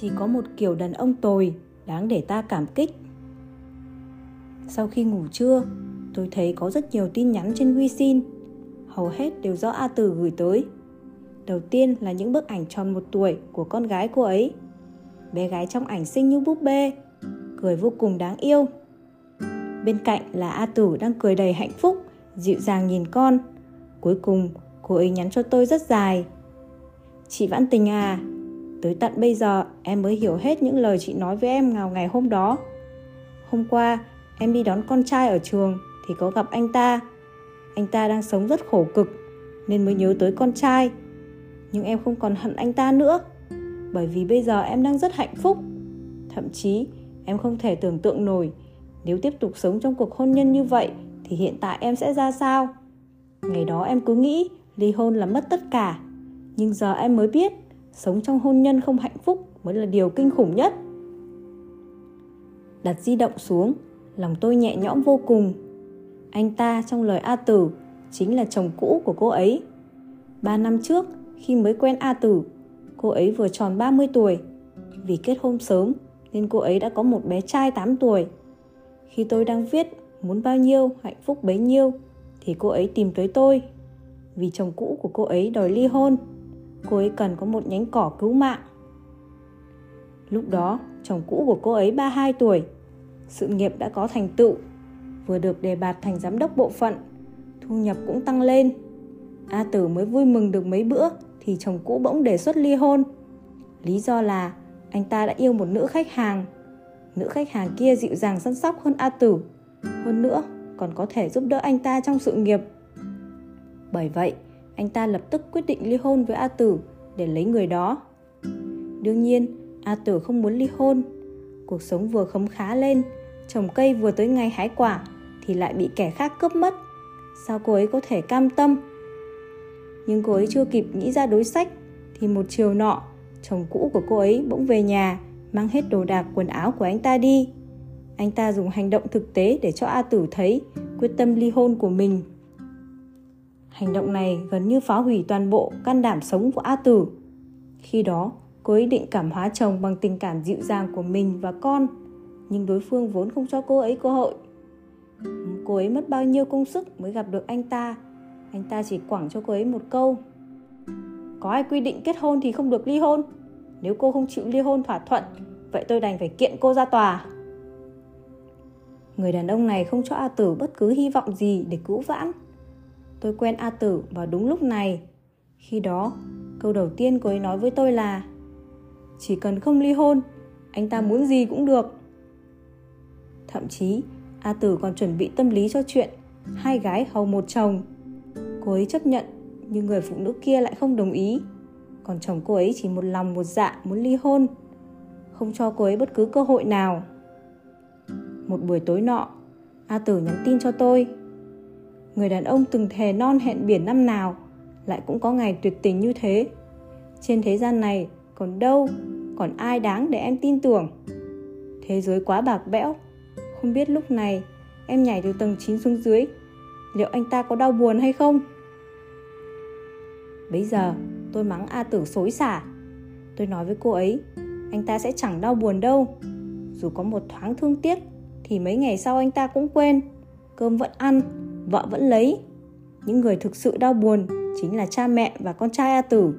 chỉ có một kiểu đàn ông tồi, đáng để ta cảm kích. Sau khi ngủ trưa, tôi thấy có rất nhiều tin nhắn trên WeChat hầu hết đều do A Tử gửi tới. Đầu tiên là những bức ảnh tròn một tuổi của con gái cô ấy. Bé gái trong ảnh xinh như búp bê, cười vô cùng đáng yêu. Bên cạnh là A Tử đang cười đầy hạnh phúc, dịu dàng nhìn con. Cuối cùng, cô ấy nhắn cho tôi rất dài. Chị Vãn Tình à Tới tận bây giờ, em mới hiểu hết những lời chị nói với em vào ngày hôm đó. Hôm qua, em đi đón con trai ở trường thì có gặp anh ta. Anh ta đang sống rất khổ cực nên mới nhớ tới con trai. Nhưng em không còn hận anh ta nữa, bởi vì bây giờ em đang rất hạnh phúc. Thậm chí, em không thể tưởng tượng nổi, nếu tiếp tục sống trong cuộc hôn nhân như vậy thì hiện tại em sẽ ra sao. Ngày đó em cứ nghĩ ly hôn là mất tất cả, nhưng giờ em mới biết sống trong hôn nhân không hạnh phúc mới là điều kinh khủng nhất. Đặt di động xuống, lòng tôi nhẹ nhõm vô cùng. Anh ta trong lời a tử chính là chồng cũ của cô ấy. Ba năm trước, khi mới quen a tử, cô ấy vừa tròn 30 tuổi. Vì kết hôn sớm nên cô ấy đã có một bé trai 8 tuổi. Khi tôi đang viết muốn bao nhiêu hạnh phúc bấy nhiêu thì cô ấy tìm tới tôi. Vì chồng cũ của cô ấy đòi ly hôn cô ấy cần có một nhánh cỏ cứu mạng. Lúc đó, chồng cũ của cô ấy 32 tuổi, sự nghiệp đã có thành tựu, vừa được đề bạt thành giám đốc bộ phận, thu nhập cũng tăng lên. A Tử mới vui mừng được mấy bữa thì chồng cũ bỗng đề xuất ly hôn. Lý do là anh ta đã yêu một nữ khách hàng. Nữ khách hàng kia dịu dàng săn sóc hơn A Tử. Hơn nữa, còn có thể giúp đỡ anh ta trong sự nghiệp. Bởi vậy, anh ta lập tức quyết định ly hôn với A Tử để lấy người đó. Đương nhiên, A Tử không muốn ly hôn. Cuộc sống vừa khấm khá lên, trồng cây vừa tới ngày hái quả thì lại bị kẻ khác cướp mất. Sao cô ấy có thể cam tâm? Nhưng cô ấy chưa kịp nghĩ ra đối sách thì một chiều nọ, chồng cũ của cô ấy bỗng về nhà, mang hết đồ đạc quần áo của anh ta đi. Anh ta dùng hành động thực tế để cho A Tử thấy quyết tâm ly hôn của mình Hành động này gần như phá hủy toàn bộ can đảm sống của A Tử. Khi đó, cô ấy định cảm hóa chồng bằng tình cảm dịu dàng của mình và con, nhưng đối phương vốn không cho cô ấy cơ hội. Cô ấy mất bao nhiêu công sức mới gặp được anh ta. Anh ta chỉ quẳng cho cô ấy một câu. Có ai quy định kết hôn thì không được ly hôn? Nếu cô không chịu ly hôn thỏa thuận, vậy tôi đành phải kiện cô ra tòa. Người đàn ông này không cho A Tử bất cứ hy vọng gì để cứu vãn tôi quen A Tử vào đúng lúc này. Khi đó, câu đầu tiên cô ấy nói với tôi là Chỉ cần không ly hôn, anh ta muốn gì cũng được. Thậm chí, A Tử còn chuẩn bị tâm lý cho chuyện hai gái hầu một chồng. Cô ấy chấp nhận, nhưng người phụ nữ kia lại không đồng ý. Còn chồng cô ấy chỉ một lòng một dạ muốn ly hôn, không cho cô ấy bất cứ cơ hội nào. Một buổi tối nọ, A Tử nhắn tin cho tôi người đàn ông từng thề non hẹn biển năm nào, lại cũng có ngày tuyệt tình như thế. Trên thế gian này, còn đâu, còn ai đáng để em tin tưởng? Thế giới quá bạc bẽo. Không biết lúc này, em nhảy từ tầng 9 xuống dưới. Liệu anh ta có đau buồn hay không? Bây giờ, tôi mắng a tử xối xả. Tôi nói với cô ấy, anh ta sẽ chẳng đau buồn đâu. Dù có một thoáng thương tiếc, thì mấy ngày sau anh ta cũng quên. Cơm vẫn ăn vợ vẫn lấy. Những người thực sự đau buồn chính là cha mẹ và con trai A Tử.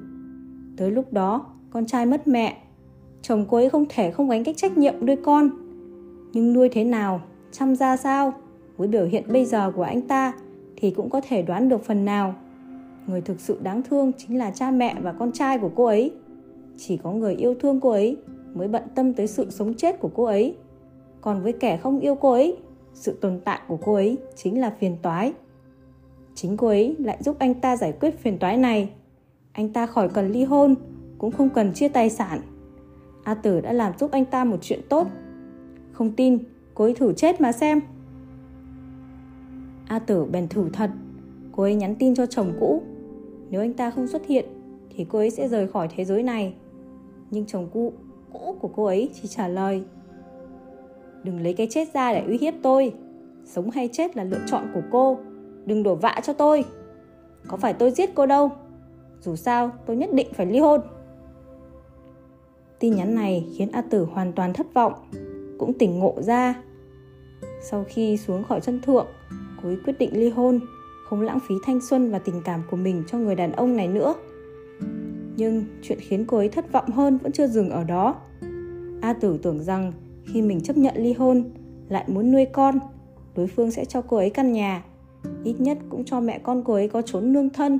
Tới lúc đó, con trai mất mẹ. Chồng cô ấy không thể không gánh cách trách nhiệm nuôi con. Nhưng nuôi thế nào, chăm ra sao, với biểu hiện bây giờ của anh ta thì cũng có thể đoán được phần nào. Người thực sự đáng thương chính là cha mẹ và con trai của cô ấy. Chỉ có người yêu thương cô ấy mới bận tâm tới sự sống chết của cô ấy. Còn với kẻ không yêu cô ấy sự tồn tại của cô ấy chính là phiền toái. Chính cô ấy lại giúp anh ta giải quyết phiền toái này. Anh ta khỏi cần ly hôn, cũng không cần chia tài sản. A tử đã làm giúp anh ta một chuyện tốt. Không tin, cô ấy thử chết mà xem. A tử bèn thử thật. Cô ấy nhắn tin cho chồng cũ. Nếu anh ta không xuất hiện, thì cô ấy sẽ rời khỏi thế giới này. Nhưng chồng cũ cũ của cô ấy chỉ trả lời. Đừng lấy cái chết ra để uy hiếp tôi Sống hay chết là lựa chọn của cô Đừng đổ vạ cho tôi Có phải tôi giết cô đâu Dù sao tôi nhất định phải ly hôn Tin nhắn này khiến A Tử hoàn toàn thất vọng, cũng tỉnh ngộ ra. Sau khi xuống khỏi chân thượng, cô ấy quyết định ly hôn, không lãng phí thanh xuân và tình cảm của mình cho người đàn ông này nữa. Nhưng chuyện khiến cô ấy thất vọng hơn vẫn chưa dừng ở đó. A Tử tưởng rằng khi mình chấp nhận ly hôn, lại muốn nuôi con, đối phương sẽ cho cô ấy căn nhà, ít nhất cũng cho mẹ con cô ấy có trốn nương thân.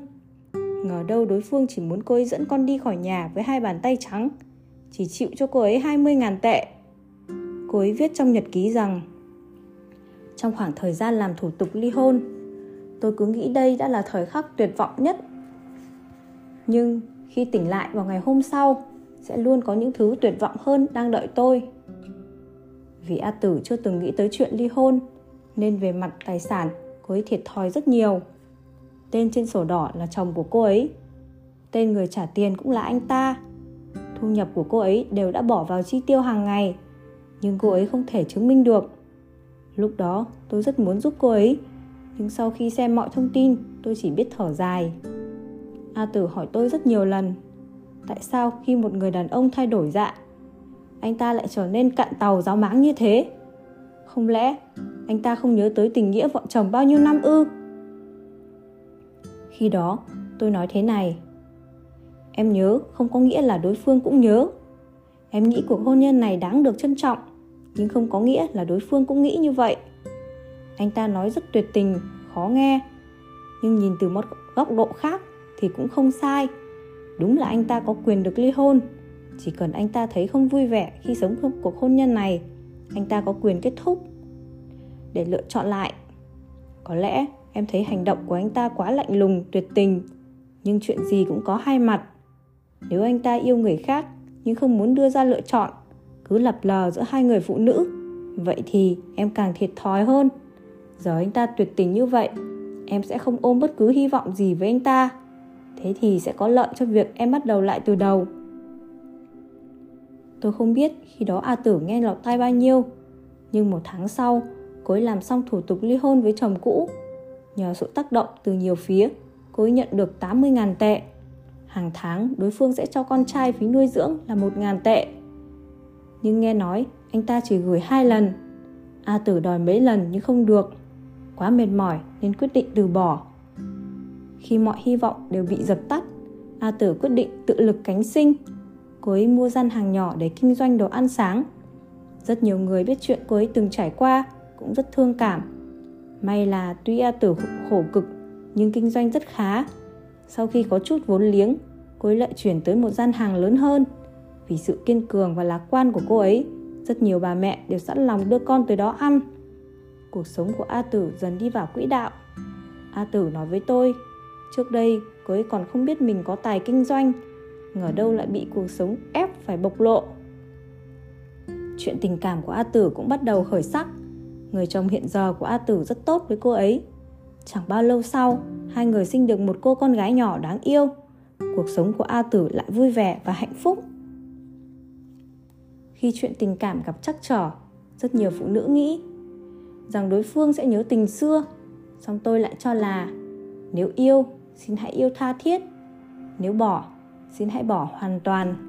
Ngờ đâu đối phương chỉ muốn cô ấy dẫn con đi khỏi nhà với hai bàn tay trắng, chỉ chịu cho cô ấy 20.000 tệ. Cô ấy viết trong nhật ký rằng trong khoảng thời gian làm thủ tục ly hôn, tôi cứ nghĩ đây đã là thời khắc tuyệt vọng nhất. Nhưng khi tỉnh lại vào ngày hôm sau, sẽ luôn có những thứ tuyệt vọng hơn đang đợi tôi. Vì A Tử chưa từng nghĩ tới chuyện ly hôn, nên về mặt tài sản, cô ấy thiệt thòi rất nhiều. Tên trên sổ đỏ là chồng của cô ấy. Tên người trả tiền cũng là anh ta. Thu nhập của cô ấy đều đã bỏ vào chi tiêu hàng ngày, nhưng cô ấy không thể chứng minh được. Lúc đó tôi rất muốn giúp cô ấy, nhưng sau khi xem mọi thông tin, tôi chỉ biết thở dài. A Tử hỏi tôi rất nhiều lần, tại sao khi một người đàn ông thay đổi dạ, anh ta lại trở nên cạn tàu giáo máng như thế? Không lẽ anh ta không nhớ tới tình nghĩa vợ chồng bao nhiêu năm ư? Khi đó, tôi nói thế này. Em nhớ không có nghĩa là đối phương cũng nhớ. Em nghĩ cuộc hôn nhân này đáng được trân trọng, nhưng không có nghĩa là đối phương cũng nghĩ như vậy. Anh ta nói rất tuyệt tình, khó nghe, nhưng nhìn từ một góc độ khác thì cũng không sai. Đúng là anh ta có quyền được ly hôn, chỉ cần anh ta thấy không vui vẻ khi sống trong cuộc hôn nhân này, anh ta có quyền kết thúc. Để lựa chọn lại, có lẽ em thấy hành động của anh ta quá lạnh lùng, tuyệt tình, nhưng chuyện gì cũng có hai mặt. Nếu anh ta yêu người khác nhưng không muốn đưa ra lựa chọn, cứ lập lờ giữa hai người phụ nữ, vậy thì em càng thiệt thòi hơn. Giờ anh ta tuyệt tình như vậy, em sẽ không ôm bất cứ hy vọng gì với anh ta. Thế thì sẽ có lợi cho việc em bắt đầu lại từ đầu. Tôi không biết khi đó A Tử nghe lọt tai bao nhiêu, nhưng một tháng sau, cô ấy làm xong thủ tục ly hôn với chồng cũ. Nhờ sự tác động từ nhiều phía, cô ấy nhận được 80.000 tệ. Hàng tháng, đối phương sẽ cho con trai phí nuôi dưỡng là 1.000 tệ. Nhưng nghe nói, anh ta chỉ gửi hai lần. A Tử đòi mấy lần nhưng không được. Quá mệt mỏi nên quyết định từ bỏ. Khi mọi hy vọng đều bị dập tắt, A Tử quyết định tự lực cánh sinh. Cô ấy mua gian hàng nhỏ để kinh doanh đồ ăn sáng. Rất nhiều người biết chuyện cô ấy từng trải qua cũng rất thương cảm. May là tuy A Tử khổ cực nhưng kinh doanh rất khá. Sau khi có chút vốn liếng, cô ấy lại chuyển tới một gian hàng lớn hơn. Vì sự kiên cường và lạc quan của cô ấy, rất nhiều bà mẹ đều sẵn lòng đưa con tới đó ăn. Cuộc sống của A Tử dần đi vào quỹ đạo. A Tử nói với tôi, trước đây cô ấy còn không biết mình có tài kinh doanh, ngờ đâu lại bị cuộc sống ép phải bộc lộ. Chuyện tình cảm của A Tử cũng bắt đầu khởi sắc. Người chồng hiện giờ của A Tử rất tốt với cô ấy. Chẳng bao lâu sau, hai người sinh được một cô con gái nhỏ đáng yêu. Cuộc sống của A Tử lại vui vẻ và hạnh phúc. Khi chuyện tình cảm gặp trắc trở, rất nhiều phụ nữ nghĩ rằng đối phương sẽ nhớ tình xưa. song tôi lại cho là nếu yêu, xin hãy yêu tha thiết. Nếu bỏ, xin hãy bỏ hoàn toàn.